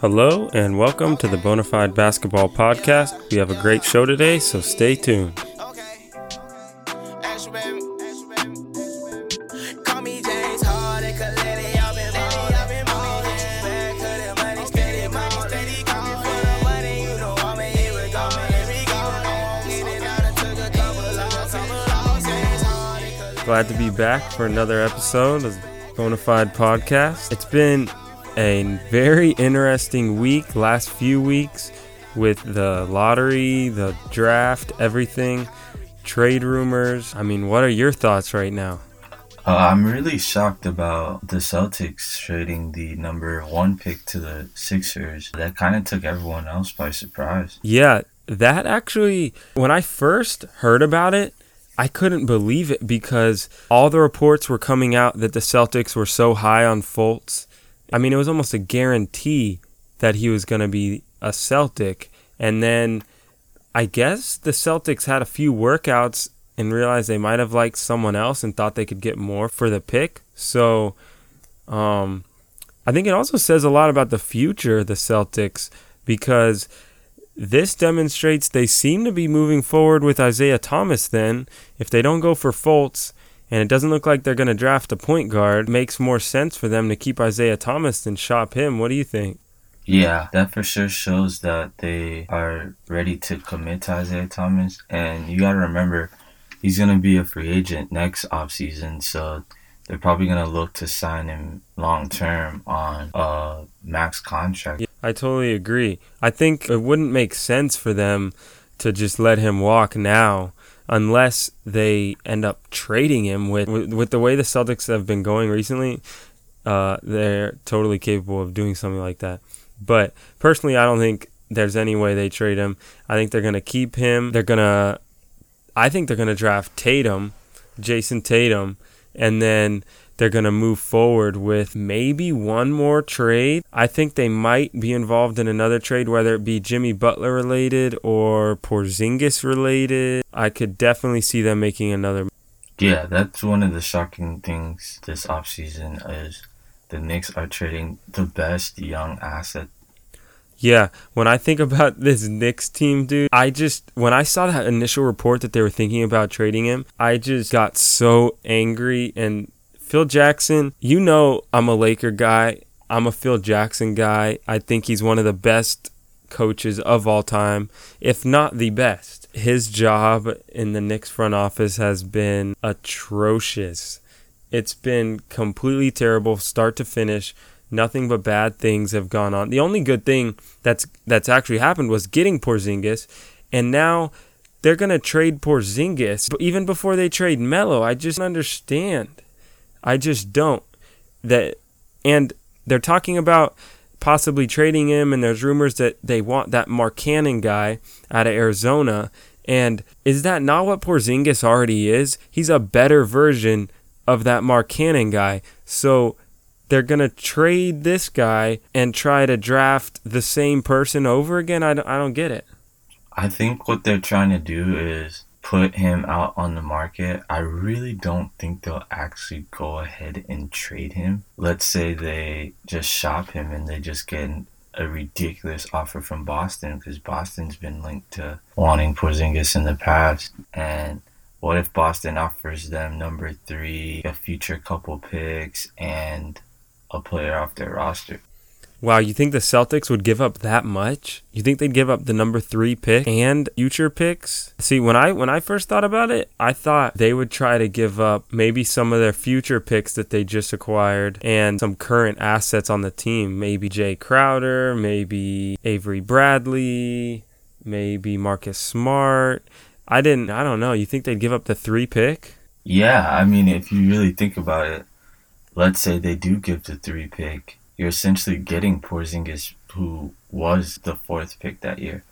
Hello and welcome to the Bonafide Basketball Podcast. We have a great show today, so stay tuned. Glad to be back for another episode of Bonafide Podcast. It's been a very interesting week, last few weeks, with the lottery, the draft, everything, trade rumors. I mean, what are your thoughts right now? Uh, I'm really shocked about the Celtics trading the number one pick to the Sixers. That kind of took everyone else by surprise. Yeah, that actually, when I first heard about it, I couldn't believe it because all the reports were coming out that the Celtics were so high on Fultz. I mean, it was almost a guarantee that he was going to be a Celtic. And then I guess the Celtics had a few workouts and realized they might have liked someone else and thought they could get more for the pick. So um, I think it also says a lot about the future of the Celtics because this demonstrates they seem to be moving forward with Isaiah Thomas then. If they don't go for Fultz, and it doesn't look like they're going to draft a point guard, makes more sense for them to keep Isaiah Thomas than shop him. What do you think? Yeah, that for sure shows that they are ready to commit to Isaiah Thomas. And you got to remember, he's going to be a free agent next offseason. So they're probably going to look to sign him long term on a max contract. I totally agree. I think it wouldn't make sense for them to just let him walk now unless they end up trading him with with, with the way the Celtics have been going recently. Uh, they're totally capable of doing something like that. But personally, I don't think there's any way they trade him. I think they're gonna keep him. They're gonna, I think they're gonna draft Tatum, Jayson Tatum, and then they're going to move forward with maybe one more trade. I think they might be involved in another trade, whether it be Jimmy Butler related or Porzingis related. I could definitely see them making another. Yeah, that's one of the shocking things this offseason is the Knicks are trading the best young asset. Yeah, when I think about this Knicks team, dude, I just when I saw that initial report that they were thinking about trading him, I just got so angry and Phil Jackson, you know I'm a Laker guy. I'm a Phil Jackson guy. I think he's one of the best coaches of all time, if not the best. His job in the Knicks front office has been atrocious. It's been completely terrible, start to finish. Nothing but bad things have gone on. The only good thing that's that's actually happened was getting Porzingis, and now they're gonna trade Porzingis. But even before they trade Melo, I just don't understand. I just don't. That and they're talking about possibly trading him and there's rumors that they want that Markkanen guy out of Arizona. And is that not what Porzingis already is? He's a better version of that Markkanen guy. So they're going to trade this guy and try to draft the same person over again? I don't, I don't get it. I think what they're trying to do is put him out on the market, I really don't think they'll actually go ahead and trade him. Let's say they just shop him and they just get a ridiculous offer from Boston because Boston's been linked to wanting Porzingis in the past. And what if Boston offers them number three, a future couple picks, and a player off their roster? Wow, you think the Celtics would give up that much? You think they'd give up the number three pick and future picks? See, when I when I first thought about it, I thought they would try to give up maybe some of their future picks that they just acquired and some current assets on the team. Maybe Jae Crowder, maybe Avery Bradley, maybe Marcus Smart. I didn't. I don't know. You think they'd give up the three pick? Yeah, I mean, if you really think about it, let's say they do give the three pick you're essentially getting Porzingis, who was the fourth pick that year.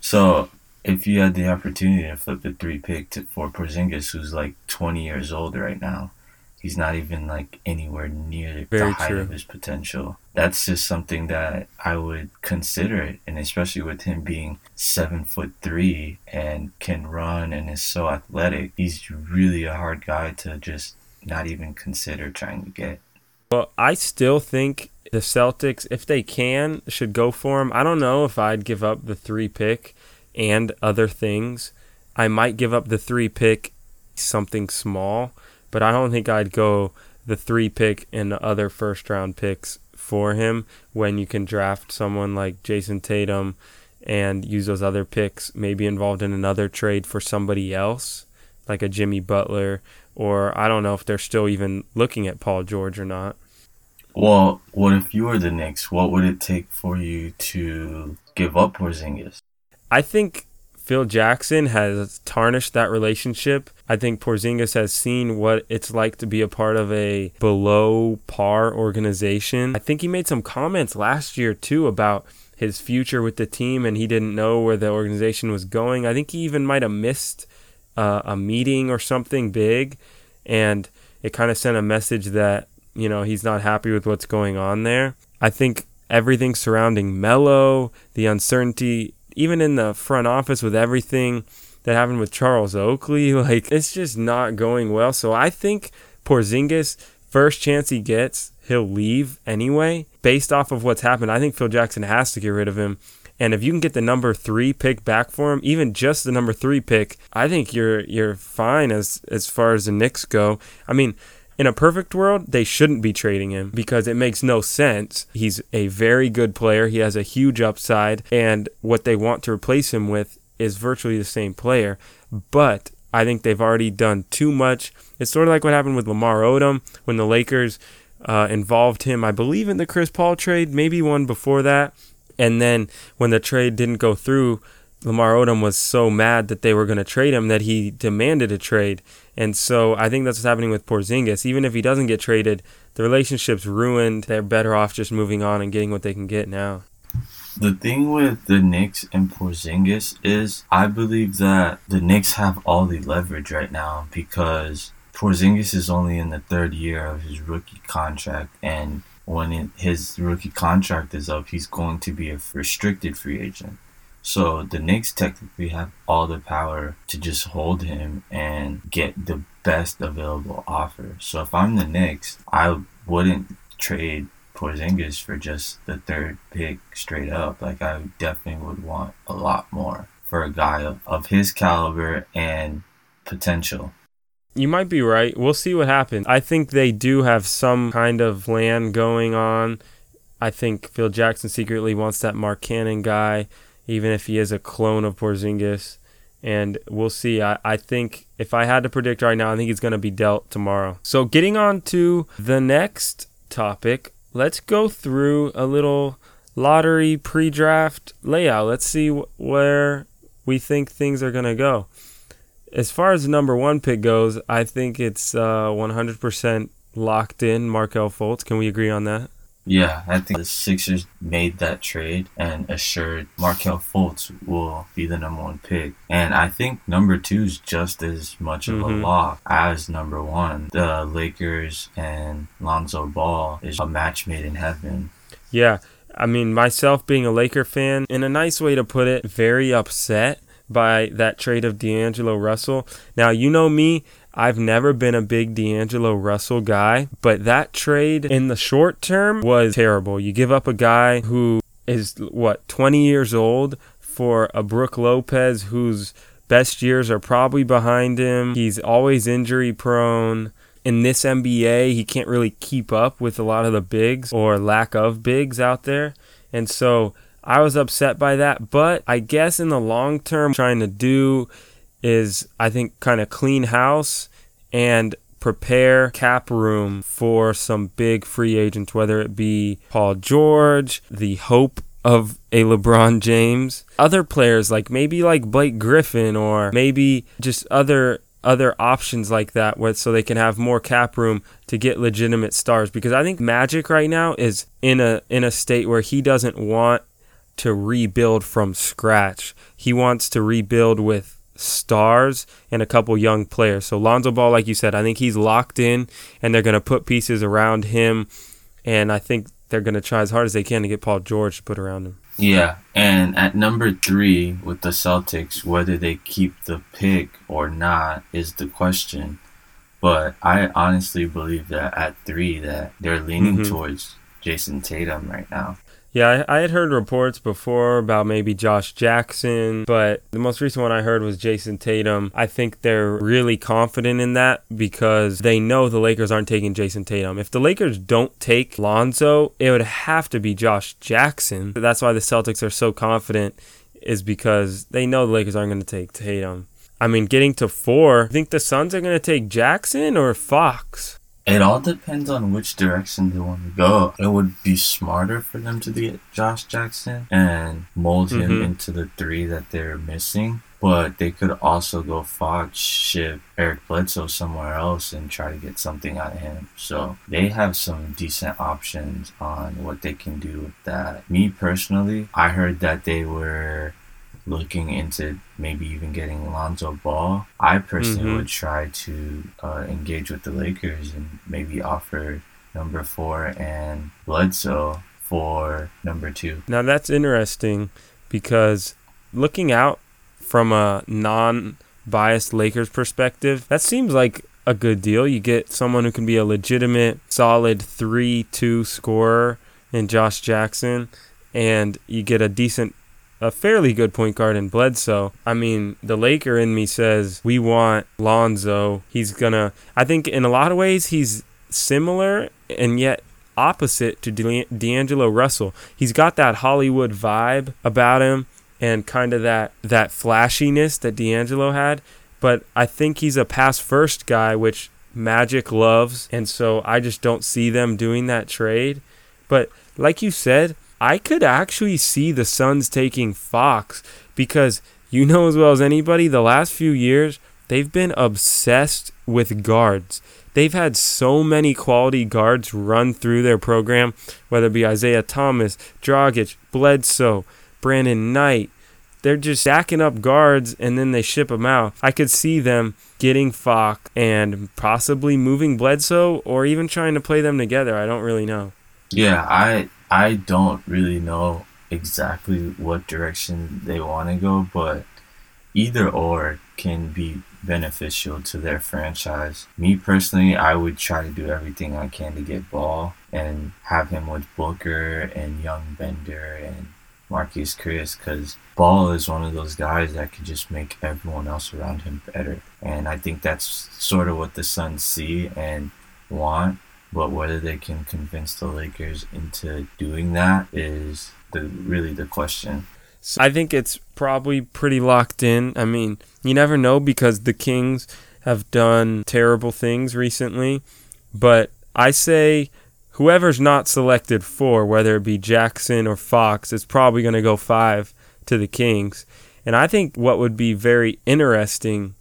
So if you had the opportunity to flip the three pick to, for Porzingis, who's like 20 years old right now, he's not even like anywhere near Very the height true. of his potential. That's just something that I would consider, and especially with him being seven foot three and can run and is so athletic, he's really a hard guy to just not even consider trying to get. Well, I still think the Celtics, if they can, should go for him. I don't know if I'd give up the three pick and other things. I might give up the three pick, something small, but I don't think I'd go the three pick and the other first round picks for him when you can draft someone like Jayson Tatum and use those other picks, maybe involved in another trade for somebody else, like a Jimmy Butler, or I don't know if they're still even looking at Paul George or not. Well, what if you were the Knicks? What would it take for you to give up Porzingis? I think Phil Jackson has tarnished that relationship. I think Porzingis has seen what it's like to be a part of a below par organization. I think he made some comments last year too about his future with the team and he didn't know where the organization was going. I think he even might have missed uh, a meeting or something big and it kind of sent a message that, you know, he's not happy with what's going on there. I think everything surrounding Melo, the uncertainty even in the front office with everything that happened with Charles Oakley, like it's just not going well. So I think Porzingis, first chance he gets, he'll leave anyway. Based off of what's happened, I think Phil Jackson has to get rid of him. And if you can get the number three pick back for him, even just the number three pick, I think you're you're fine as as far as the Knicks go. I mean, in a perfect world, they shouldn't be trading him because it makes no sense. He's a very good player. He has a huge upside, and what they want to replace him with is virtually the same player. But I think they've already done too much. It's sort of like what happened with Lamar Odom when the Lakers uh, involved him, I believe, in the Chris Paul trade, maybe one before that. And then when the trade didn't go through, Lamar Odom was so mad that they were going to trade him that he demanded a trade. And so I think that's what's happening with Porzingis. Even if he doesn't get traded, the relationship's ruined. They're better off just moving on and getting what they can get now. The thing with the Knicks and Porzingis is I believe that the Knicks have all the leverage right now because Porzingis is only in the third year of his rookie contract and when his rookie contract is up, he's going to be a restricted free agent. So the Knicks technically have all the power to just hold him and get the best available offer. So if I'm the Knicks, I wouldn't trade Porzingis for just the third pick straight up. Like I definitely would want a lot more for a guy of, of his caliber and potential. You might be right. We'll see what happens. I think they do have some kind of plan going on. I think Phil Jackson secretly wants that Markkanen guy even if he is a clone of Porzingis. And we'll see. I, I think if I had to predict right now, I think he's going to be dealt tomorrow. So, getting on to the next topic, let's go through a little lottery pre draft layout. Let's see wh- where we think things are going to go. As far as the number one pick goes, I think it's uh, 100% locked in Markelle Fultz. Can we agree on that? Yeah, I think the Sixers made that trade and assured Markelle Fultz will be the number one pick. And I think number two is just as much of mm-hmm. a lock as number one. The Lakers and Lonzo Ball is a match made in heaven. Yeah. I mean, myself being a Laker fan, in a nice way to put it, very upset by that trade of D'Angelo Russell. Now, you know me, I've never been a big D'Angelo Russell guy, but that trade in the short term was terrible. You give up a guy who is, what, 20 years old for a Brook Lopez whose best years are probably behind him. He's always injury prone. In this NBA, he can't really keep up with a lot of the bigs or lack of bigs out there. And so I was upset by that. But I guess in the long term, trying to do is I think kind of clean house and prepare cap room for some big free agents, whether it be Paul George, the hope of a LeBron James, other players like maybe like Blake Griffin or maybe just other other options like that where so they can have more cap room to get legitimate stars because I think Magic right now is in a in a state where he doesn't want to rebuild from scratch. He wants to rebuild with stars and a couple young players. So Lonzo Ball, like you said, I think he's locked in, and they're going to put pieces around him, and I think they're going to try as hard as they can to get Paul George to put around him. Yeah, and at number three with the Celtics, whether they keep the pick or not is the question. But I honestly believe that at three that they're leaning mm-hmm. towards Jayson Tatum right now. Yeah, I, I, had heard reports before about maybe Josh Jackson, but the most recent one I heard was Jayson Tatum. I think they're really confident in that because they know the Lakers aren't taking Jayson Tatum. If the Lakers don't take Lonzo, it would have to be Josh Jackson. That's why the Celtics are so confident, is because they know the Lakers aren't going to take Tatum. I mean, getting to four, I think the Suns are going to take Jackson or Fox. It all depends on which direction they want to go. It would be smarter for them to get Josh Jackson and mold him mm-hmm. into the three that they're missing. But they could also go Fox, ship Eric Bledsoe somewhere else and try to get something out of him. So they have some decent options on what they can do with that. Me personally, I heard that they were looking into maybe even getting Lonzo Ball. I personally mm-hmm. would try to uh, engage with the Lakers and maybe offer number four and Bledsoe for number two. Now that's interesting because looking out from a non biased Lakers perspective, that seems like a good deal. You get someone who can be a legitimate, solid 3 2 scorer in Josh Jackson, and you get a decent a fairly good point guard in Bledsoe. I mean, the Laker in me says we want Lonzo. He's gonna. I think in a lot of ways he's similar and yet opposite to D'Angelo Russell. He's got that Hollywood vibe about him and kind of that that flashiness that D'Angelo had. But I think he's a pass first guy, which Magic loves, and so I just don't see them doing that trade. But like you said, I could actually see the Suns taking Fox because you know as well as anybody, the last few years, they've been obsessed with guards. They've had so many quality guards run through their program, whether it be Isaiah Thomas, Dragic, Bledsoe, Brandon Knight. They're just stacking up guards and then they ship them out. I could see them getting Fox and possibly moving Bledsoe or even trying to play them together. I don't really know. Yeah, I I don't really know exactly what direction they want to go, but either or can be beneficial to their franchise. Me personally, I would try to do everything I can to get Ball and have him with Booker and Young Bender and Marquese Chriss because Ball is one of those guys that could just make everyone else around him better. And I think that's sort of what the Suns see and want. But whether they can convince the Lakers into doing that is the really the question. So I think it's probably pretty locked in. I mean, you never know because the Kings have done terrible things recently, but I say whoever's not selected for, whether it be Jackson or Fox, is probably going to go five to the Kings. And I think what would be very interesting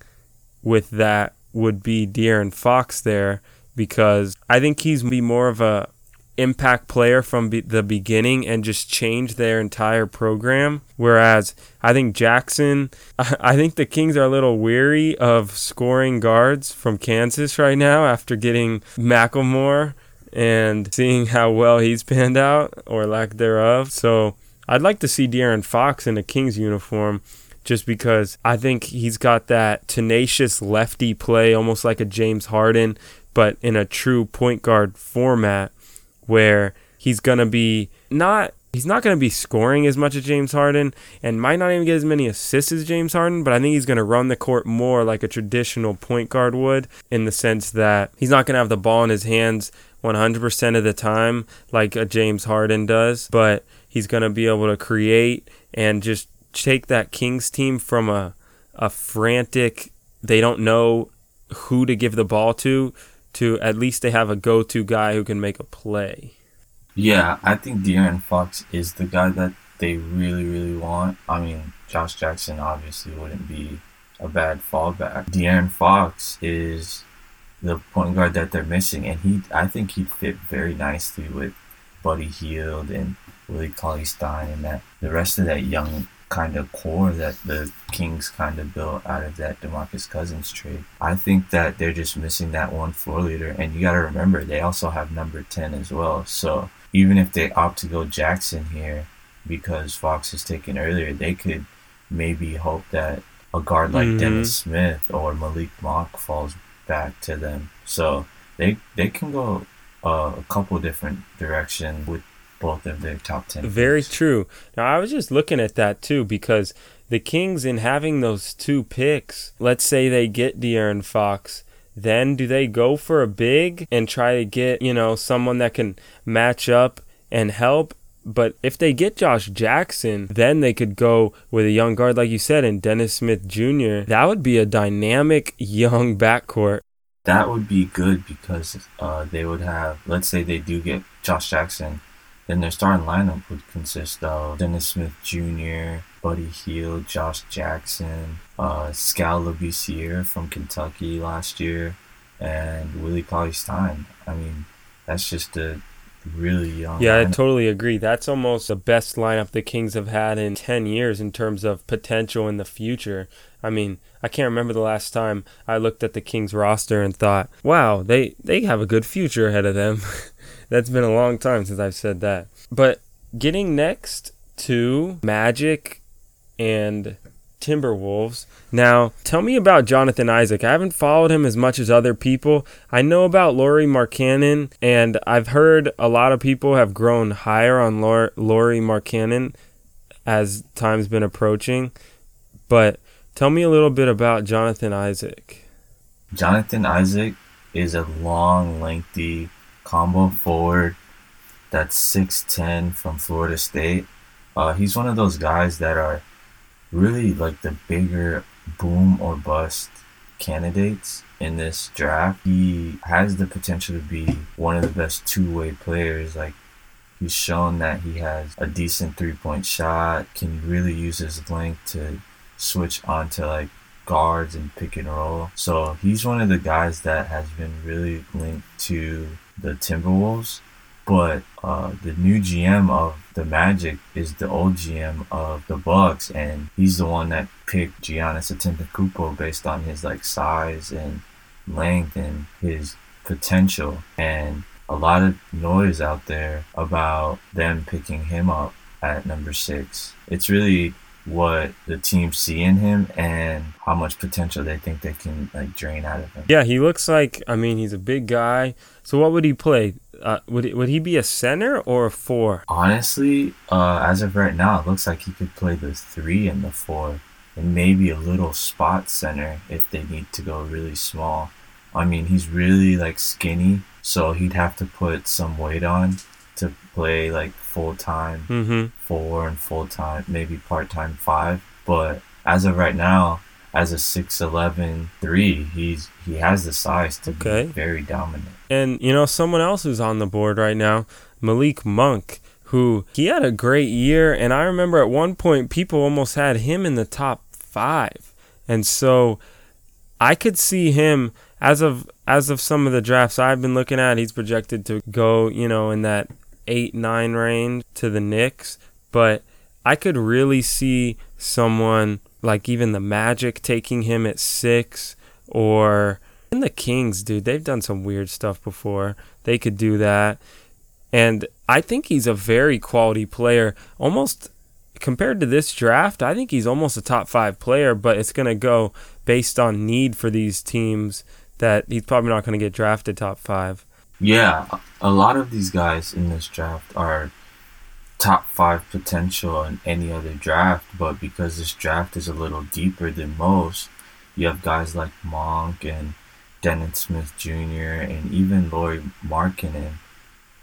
with that would be De'Aaron Fox there because I think he's be more of a impact player from be- the beginning and just change their entire program. Whereas I think Jackson, I think the Kings are a little weary of scoring guards from Kansas right now after getting McLemore and seeing how well he's panned out or lack thereof. So I'd like to see De'Aaron Fox in a Kings uniform just because I think he's got that tenacious lefty play, almost like a James Harden, but in a true point guard format where he's going to be not he's not going to be scoring as much as James Harden and might not even get as many assists as James Harden, but I think he's going to run the court more like a traditional point guard would in the sense that he's not going to have the ball in his hands 100% of the time like a James Harden does, but he's going to be able to create and just take that Kings team from a a frantic they don't know who to give the ball to to at least they have a go-to guy who can make a play. Yeah, I think De'Aaron Fox is the guy that they really, really want. I mean, Josh Jackson obviously wouldn't be a bad fallback. De'Aaron Fox is the point guard that they're missing, and he, I think he'd fit very nicely with Buddy Hield and Willie Cauley Stein and that the rest of that young kind of core that the Kings kind of built out of that DeMarcus Cousins trade. I think that they're just missing that one floor leader, and you got to remember they also have number ten as well. So even if they opt to go Jackson here because Fox is taken earlier, they could maybe hope that a guard like mm-hmm. Dennis Smith or Malik Monk falls back to them. So they they can go uh, a couple different directions with both of their top 10. Very picks. true. Now, I was just looking at that too because the Kings, in having those two picks, let's say they get De'Aaron Fox, then do they go for a big and try to get, you know, someone that can match up and help? But if they get Josh Jackson, then they could go with a young guard, like you said, and Dennis Smith Jr. That would be a dynamic young backcourt. That would be good because uh, they would have, let's say they do get Josh Jackson, then their starting lineup would consist of Dennis Smith Jr., Buddy Hield, Josh Jackson, uh, Labissiere from Kentucky last year, and Willie Cauley Stein. I mean, that's just a really young. Yeah, I totally agree. That's almost the best lineup the Kings have had in 10 years in terms of potential in the future. I mean, I can't remember the last time I looked at the Kings roster and thought, "Wow, they they have a good future ahead of them." That's been a long time since I've said that. But getting next to Magic and Timberwolves. Now, tell me about Jonathan Isaac. I haven't followed him as much as other people. I know about Lauri Markkanen, and I've heard a lot of people have grown higher on Lauri Markkanen as time's been approaching. But tell me a little bit about Jonathan Isaac. Jonathan Isaac is a long, lengthy combo forward that's 6'10 from Florida State. Uh, he's one of those guys that are really like the bigger boom or bust candidates in this draft. He has the potential to be one of the best two way players. Like, he's shown that he has a decent three point shot, can really use his length to switch onto like guards and pick and roll. So he's one of the guys that has been really linked to the Timberwolves. But uh, the new GM of the Magic is the old GM of the Bucks, and he's the one that picked Giannis Antetokounmpo based on his like size and length and his potential. And a lot of noise out there about them picking him up at number six. It's really what the team see in him and how much potential they think they can like drain out of him. Yeah, he looks like, I mean, he's a big guy. So what would he play? Uh, would, it, would he be a center or a four? Honestly, uh, as of right now, it looks like he could play the three and the four, and maybe a little spot center if they need to go really small. I mean, he's really like skinny, so he'd have to put some weight on to play like full time Mm-hmm. four and full time, maybe part time five. But as of right now, as a 6'11", 3, he's he has the size to Okay. be very dominant. And, you know, someone else who's on the board right now, Malik Monk, who he had a great year. And I remember at one point, people almost had him in the top five. And so I could see him as of as of some of the drafts I've been looking at, he's projected to go, you know, in that eight, nine range to the Knicks. But I could really see someone like even the Magic taking him at six or and the Kings, dude, they've done some weird stuff before. They could do that. And I think he's a very quality player. Almost compared to this draft, I think he's almost a top five player, but it's going to go based on need for these teams that he's probably not going to get drafted top five. Yeah, a lot of these guys in this draft are top five potential in any other draft, but because this draft is a little deeper than most, you have guys like Monk and Dennis Smith Jr. and even Lauri Markkanen.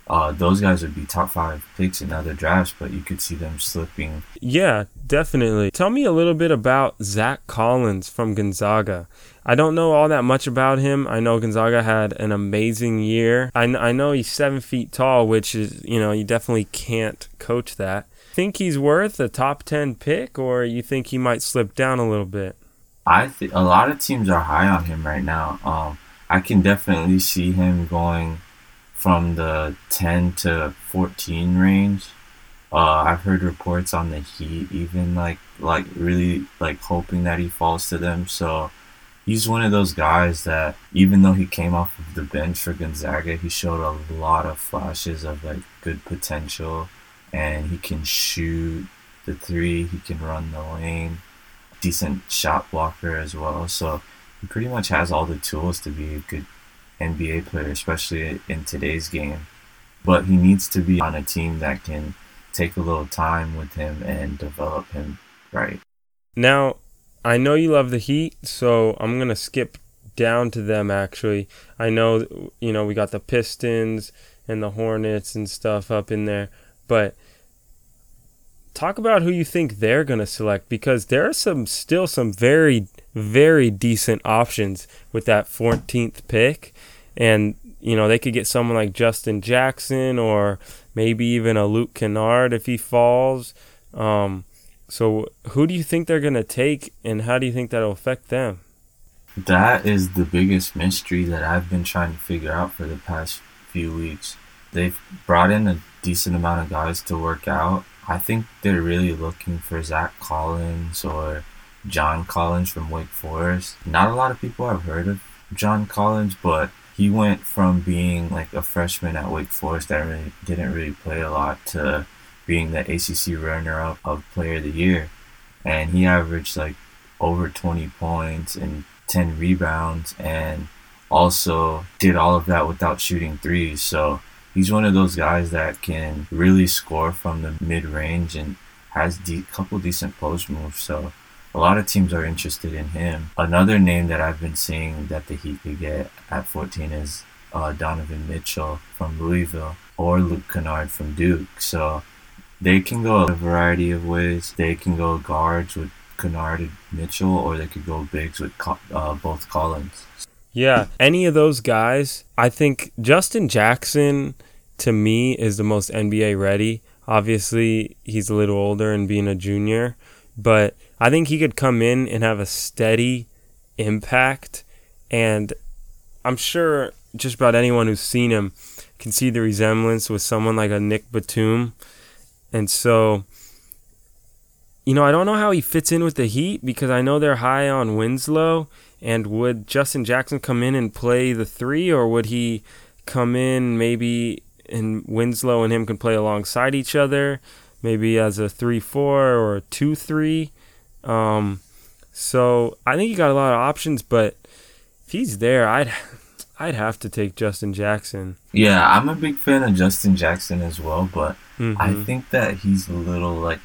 Uh, those guys would be top five picks in other drafts, but you could see them slipping. Yeah, definitely. Tell me a little bit about Zach Collins from Gonzaga. I don't know all that much about him. I know Gonzaga had an amazing year. I, I know he's seven feet tall, which is, you know, you definitely can't coach that. Think he's worth a top 10 pick, or you think he might slip down a little bit? I think a lot of teams are high on him right now. Um, I can definitely see him going from the 10 to 14 range. Uh, I've heard reports on the Heat even like like really like hoping that he falls to them. So he's one of those guys that even though he came off of the bench for Gonzaga, he showed a lot of flashes of like good potential, and he can shoot the three. He can run the lane, decent shot blocker as well. So he pretty much has all the tools to be a good NBA player, especially in today's game. But he needs to be on a team that can take a little time with him and develop him right. Now, I know you love the Heat, so I'm going to skip down to them actually. I know, you know, we got the Pistons and the Hornets and stuff up in there, but talk about who you think they're going to select because there are some still some very very decent options with that 14th pick and you know they could get someone like Justin Jackson or maybe even a Luke Kennard if he falls um, so who do you think they're going to take and how do you think that'll affect them? That is the biggest mystery that I've been trying to figure out for the past few weeks. They've brought in a decent amount of guys to work out. I think they're really looking for Zach Collins or John Collins from Wake Forest. Not a lot of people have heard of John Collins, but he went from being like a freshman at Wake Forest that really didn't really play a lot to being the ACC runner-up of Player of the Year, and he averaged like over 20 points and 10 rebounds, and also did all of that without shooting threes. So he's one of those guys that can really score from the mid range and has a de- couple decent post moves. So a lot of teams are interested in him. Another name that I've been seeing that the Heat could get at 14 is uh, Donovan Mitchell from Louisville or Luke Kennard from Duke. So they can go a variety of ways. They can go guards with Kennard and Mitchell, or they could go bigs with uh, both Collins. Yeah, any of those guys. I think Justin Jackson to me is the most NBA ready. Obviously, he's a little older and being a junior, but I think he could come in and have a steady impact. And I'm sure just about anyone who's seen him can see the resemblance with someone like a Nic Batum. And so, you know, I don't know how he fits in with the Heat because I know they're high on Winslow. And would Justin Jackson come in and play the three, or would he come in maybe and Winslow and him can play alongside each other, maybe as a three-four or a two-three? Um, so I think you got a lot of options, but if he's there, I'd I'd have to take Justin Jackson. Yeah, I'm a big fan of Justin Jackson as well, but mm-hmm. I think that he's a little like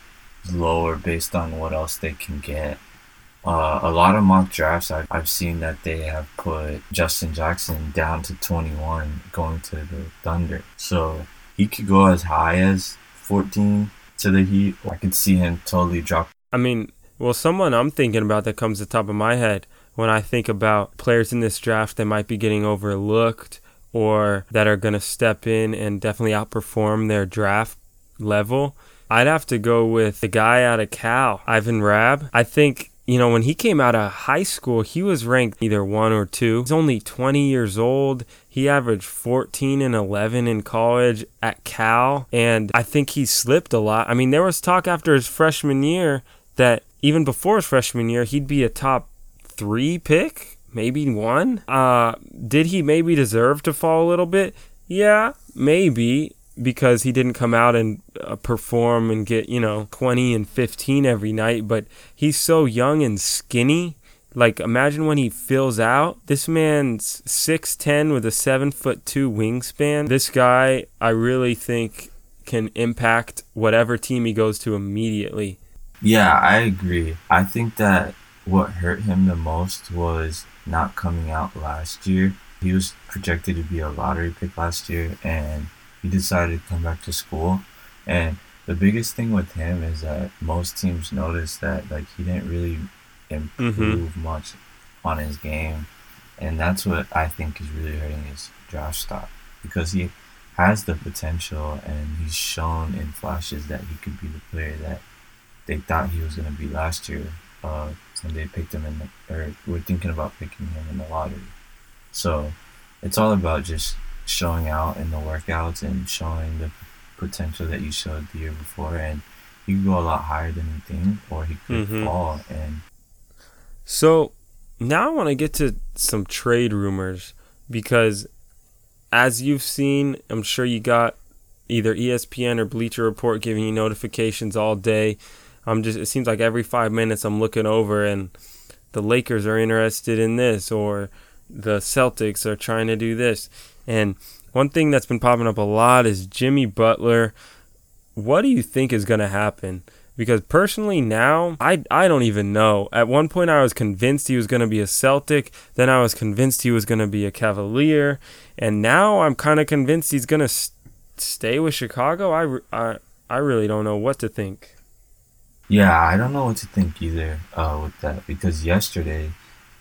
lower based on what else they can get. Uh, a lot of mock drafts I've, I've seen that they have put Justin Jackson down to 21 going to the Thunder. So he could go as high as 14 to the Heat. I could see him totally drop. I mean, well, someone I'm thinking about that comes to the top of my head when I think about players in this draft that might be getting overlooked or that are going to step in and definitely outperform their draft level. I'd have to go with the guy out of Cal, Ivan Rabb. I think you know, when he came out of high school, he was ranked either one or two. He's only 20 years old. He averaged 14 and 11 in college at Cal, and I think he slipped a lot. I mean, there was talk after his freshman year that even before his freshman year, he'd be a top three pick, maybe one. Uh, did he maybe deserve to fall a little bit? Yeah, maybe because he didn't come out and uh, perform and get, you know, 20 and 15 every night, but he's so young and skinny. Like imagine when he fills out. This man's 6'10 with a 7 foot 2 wingspan. This guy I really think can impact whatever team he goes to immediately. Yeah, I agree. I think that what hurt him the most was not coming out last year. He was projected to be a lottery pick last year and he decided to come back to school. And the biggest thing with him is that most teams noticed that like he didn't really improve mm-hmm. much on his game, and that's what I think is really hurting his draft stock because he has the potential and he's shown in flashes that he could be the player that they thought he was going to be last year uh, when they picked him in the, or were thinking about picking him in the lottery. So it's all about just showing out in the workouts and showing the potential that you showed the year before and he could go a lot higher than you think or he could mm-hmm. fall and so now I want to get to some trade rumors because as you've seen, I'm sure you got either ESPN or Bleacher Report giving you notifications all day. I'm just it seems like every 5 minutes I'm looking over and the Lakers are interested in this or the Celtics are trying to do this. And one thing that's been popping up a lot is Jimmy Butler. What do you think is going to happen? Because personally, now I I don't even know. At one point, I was convinced he was going to be a Celtic. Then I was convinced he was going to be a Cavalier, and now I'm kind of convinced he's going to st- stay with Chicago. I, I I really don't know what to think. Yeah, I don't know what to think either uh, with that because yesterday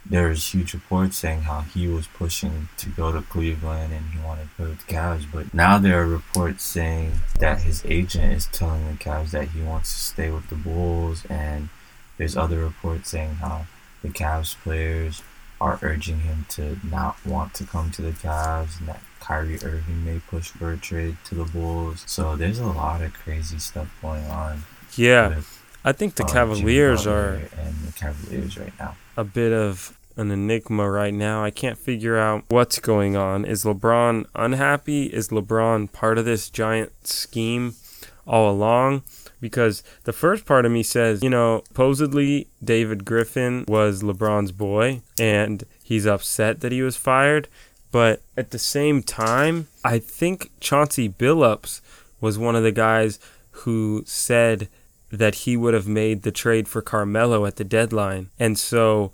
there was huge reports saying how he was pushing to go to Cleveland and he wanted to go to the Cavs. But now there are reports saying that his agent is telling the Cavs that he wants to stay with the Bulls, and there's other reports saying how the Cavs players are urging him to not want to come to the Cavs and that Kyrie Irving may push for a trade to the Bulls. So there's a lot of crazy stuff going on. Yeah. With, I think the Cavaliers are the Cavaliers right now a bit of an enigma right now. I can't figure out what's going on. Is LeBron unhappy? Is LeBron part of this giant scheme all along? Because the first part of me says, you know, supposedly David Griffin was LeBron's boy and he's upset that he was fired. But at the same time, I think Chauncey Billups was one of the guys who said that he would have made the trade for Carmelo at the deadline. And so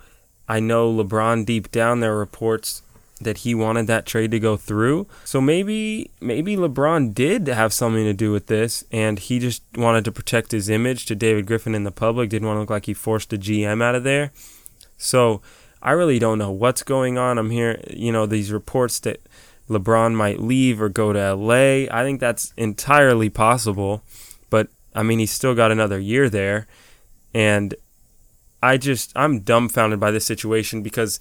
I know LeBron deep down there reports that he wanted that trade to go through. So maybe maybe LeBron did have something to do with this and he just wanted to protect his image to David Griffin in the public, didn't want to look like he forced a GM out of there. So I really don't know what's going on. I'm hearing, you know, these reports that LeBron might leave or go to LA. I think that's entirely possible. I mean, he's still got another year there. And I just, I'm dumbfounded by this situation because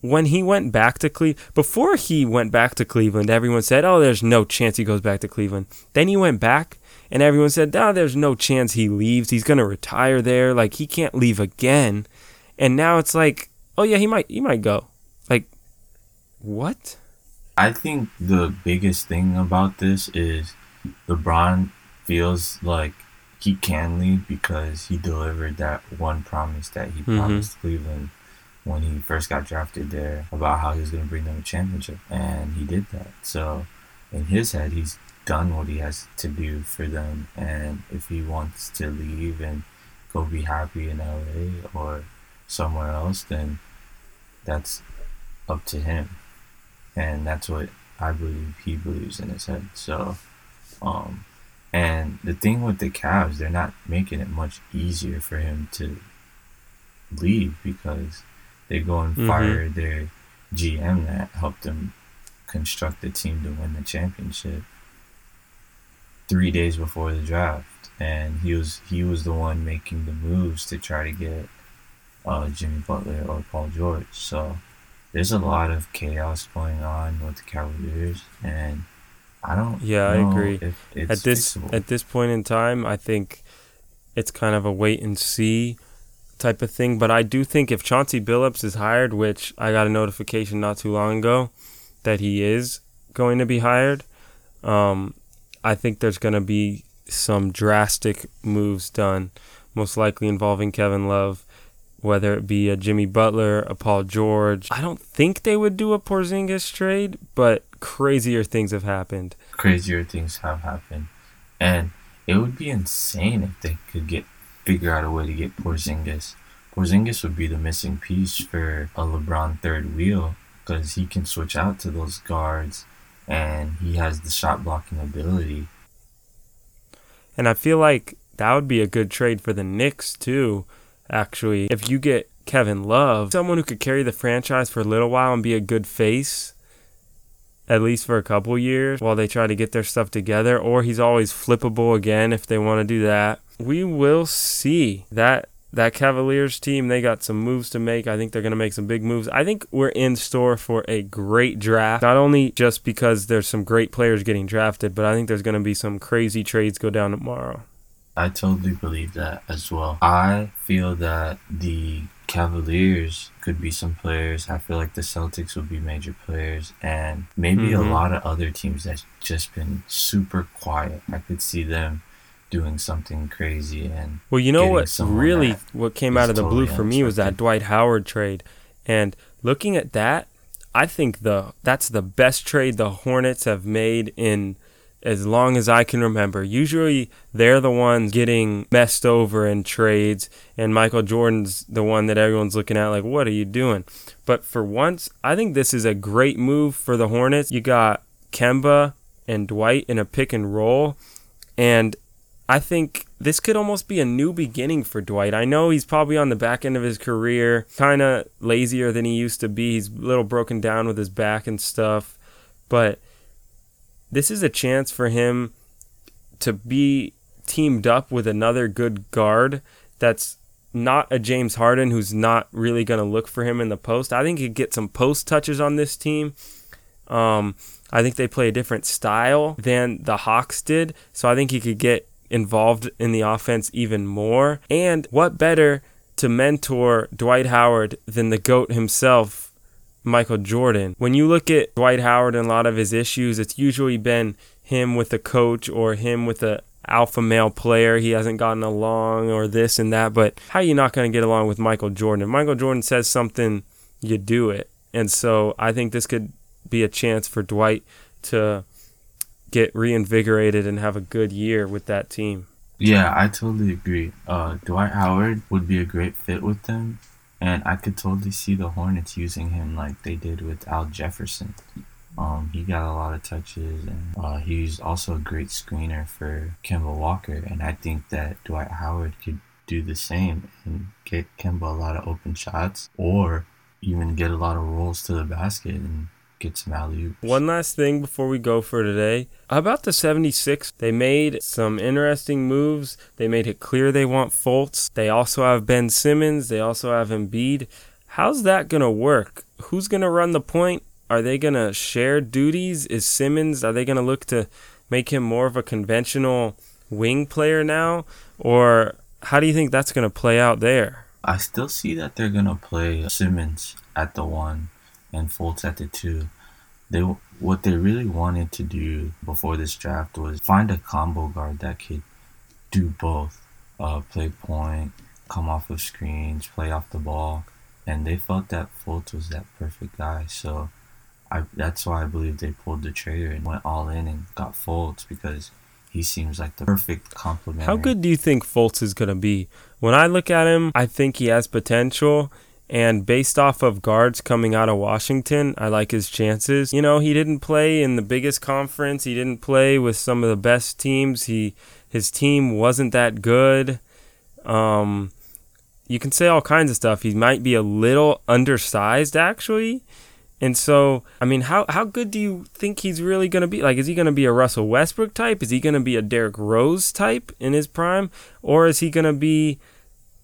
when he went back to Cleveland, before he went back to Cleveland, everyone said, oh, there's no chance he goes back to Cleveland. Then he went back and everyone said, oh, there's no chance he leaves. He's going to retire there. Like, he can't leave again. And now it's like, oh, yeah, he might, he might go. Like, what? I think the biggest thing about this is LeBron feels like he can leave because he delivered that one promise that he mm-hmm. promised Cleveland when he first got drafted there about how he was going to bring them a championship, and he did that. So, in his head, he's done what he has to do for them, and if he wants to leave and go be happy in LA or somewhere else, then that's up to him, and that's what I believe he believes in his head. So, um, and the thing with the Cavs, they're not making it much easier for him to leave because they go and mm-hmm. fire their GM that helped them construct the team to win the championship three days before the draft, and he was he was the one making the moves to try to get uh, Jimmy Butler or Paul George. So there's a lot of chaos going on with the Cavaliers, and I don't. Yeah, I agree. at this fixable. at this point in time, I think it's kind of a wait and see type of thing. But I do think if Chauncey Billups is hired, which I got a notification not too long ago that he is going to be hired, um, I think there's going to be some drastic moves done, most likely involving Kevin Love, whether it be a Jimmy Butler, a Paul George. I don't think they would do a Porzingis trade, but crazier things have happened. Crazier things have happened, and it would be insane if they could get figure out a way to get Porzingis. Porzingis would be the missing piece for a LeBron third wheel because he can switch out to those guards, and he has the shot blocking ability. And I feel like that would be a good trade for the Knicks too. Actually, if you get Kevin Love, someone who could carry the franchise for a little while and be a good face at least for a couple years while they try to get their stuff together, or he's always flippable again if they want to do that. We will see that that Cavaliers team, they got some moves to make. I think they're going to make some big moves. I think we're in store for a great draft. Not only just because there's some great players getting drafted, but I think there's going to be some crazy trades go down tomorrow. I totally believe that as well. I feel that the Cavaliers could be some players. I feel like the Celtics will be major players, and maybe mm-hmm. a lot of other teams that's just been super quiet. I could see them doing something crazy and well, you know what really what came out of the totally blue for me was that Dwight Howard trade, and looking at that, I think the that's the best trade the Hornets have made in as long as I can remember. Usually they're the ones getting messed over in trades, and Michael Jordan's the one that everyone's looking at like, what are you doing? But for once, I think this is a great move for the Hornets. You got Kemba and Dwight in a pick and roll, and I think this could almost be a new beginning for Dwight. I know he's probably on the back end of his career, kind of lazier than he used to be. He's a little broken down with his back and stuff, but this is a chance for him to be teamed up with another good guard that's not a James Harden who's not really going to look for him in the post. I think he could get some post touches on this team. Um, I think they play a different style than the Hawks did, so I think he could get involved in the offense even more. And what better to mentor Dwight Howard than the GOAT himself, Michael Jordan. When you look at Dwight Howard and a lot of his issues, it's usually been him with a coach or him with a alpha male player. He hasn't gotten along or this and that. But how are you not going to get along with Michael Jordan? If Michael Jordan says something, you do it. And so I think this could be a chance for Dwight to get reinvigorated and have a good year with that team. Yeah, I totally agree. Uh, Dwight Howard would be a great fit with them and I could totally see the Hornets using him like they did with Al Jefferson. Um, he got a lot of touches, and uh, he's also a great screener for Kemba Walker. And I think that Dwight Howard could do the same and get Kemba a lot of open shots, or even get a lot of rolls to the basket and get some alley One last thing before we go for today. About the 76, they made some interesting moves. They made it clear they want Fultz. They also have Ben Simmons. They also have Embiid. How's that going to work? Who's going to run the point? Are they going to share duties? Is Simmons, are they going to look to make him more of a conventional wing player now? Or how do you think that's going to play out there? I still see that they're going to play Simmons at the one and Fultz at the two. They what they really wanted to do before this draft was find a combo guard that could do both, uh, play point, come off of screens, play off the ball, and they felt that Fultz was that perfect guy. So, I that's why I believe they pulled the trigger and went all in and got Fultz because he seems like the perfect complement. How good do you think Fultz is gonna be? When I look at him, I think he has potential. And based off of guards coming out of Washington, I like his chances. You know, he didn't play in the biggest conference. He didn't play with some of the best teams. He his team wasn't that good. Um, you can say all kinds of stuff. He might be a little undersized actually. And so, I mean, how how good do you think he's really going to be? Like, is he going to be a Russell Westbrook type? Is he going to be a Derrick Rose type in his prime, or is he going to be,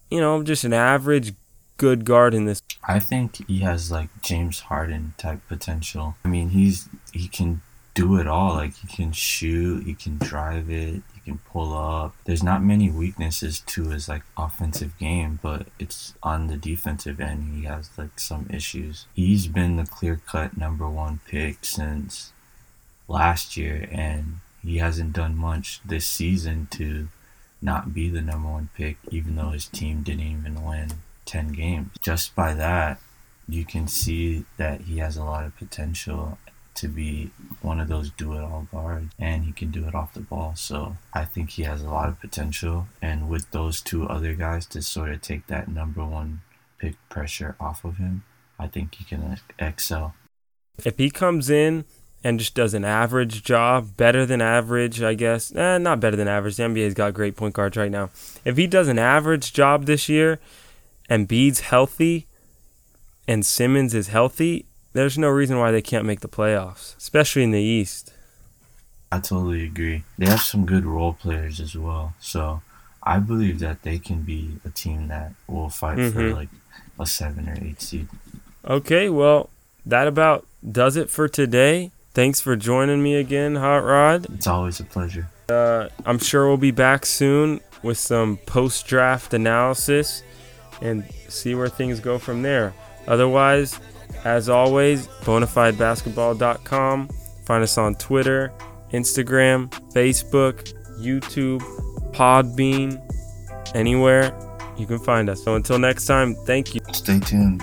you know, just an average good guard in this. I think he has like James Harden type potential. I mean, he's he can do it all. Like he can shoot, he can drive it, he can pull up. There's not many weaknesses to his like offensive game, but it's on the defensive end he has like some issues. He's been the clear-cut number 1 pick since last year and he hasn't done much this season to not be the number 1 pick even though his team didn't even win 10 games. Just by that, you can see that he has a lot of potential to be one of those do it all guards and he can do it off the ball. So I think he has a lot of potential. And with those two other guys to sort of take that number one pick pressure off of him, I think he can excel. If he comes in and just does an average job, better than average, I guess. Eh, not better than average. The NBA's got great point guards right now. If he does an average job this year Embiid's healthy and Simmons is healthy, there's no reason why they can't make the playoffs, especially in the East. I totally agree. They have some good role players as well. So I believe that they can be a team that will fight mm-hmm. for like a seven or eight seed. Okay, well, that about does it for today. Thanks for joining me again, Hot Rod. It's always a pleasure. Uh, I'm sure we'll be back soon with some post draft analysis and see where things go from there. Otherwise, as always, bonafidebasketball.com. Find us on Twitter, Instagram, Facebook, YouTube, Podbean, anywhere you can find us. So until next time, thank you. Stay tuned.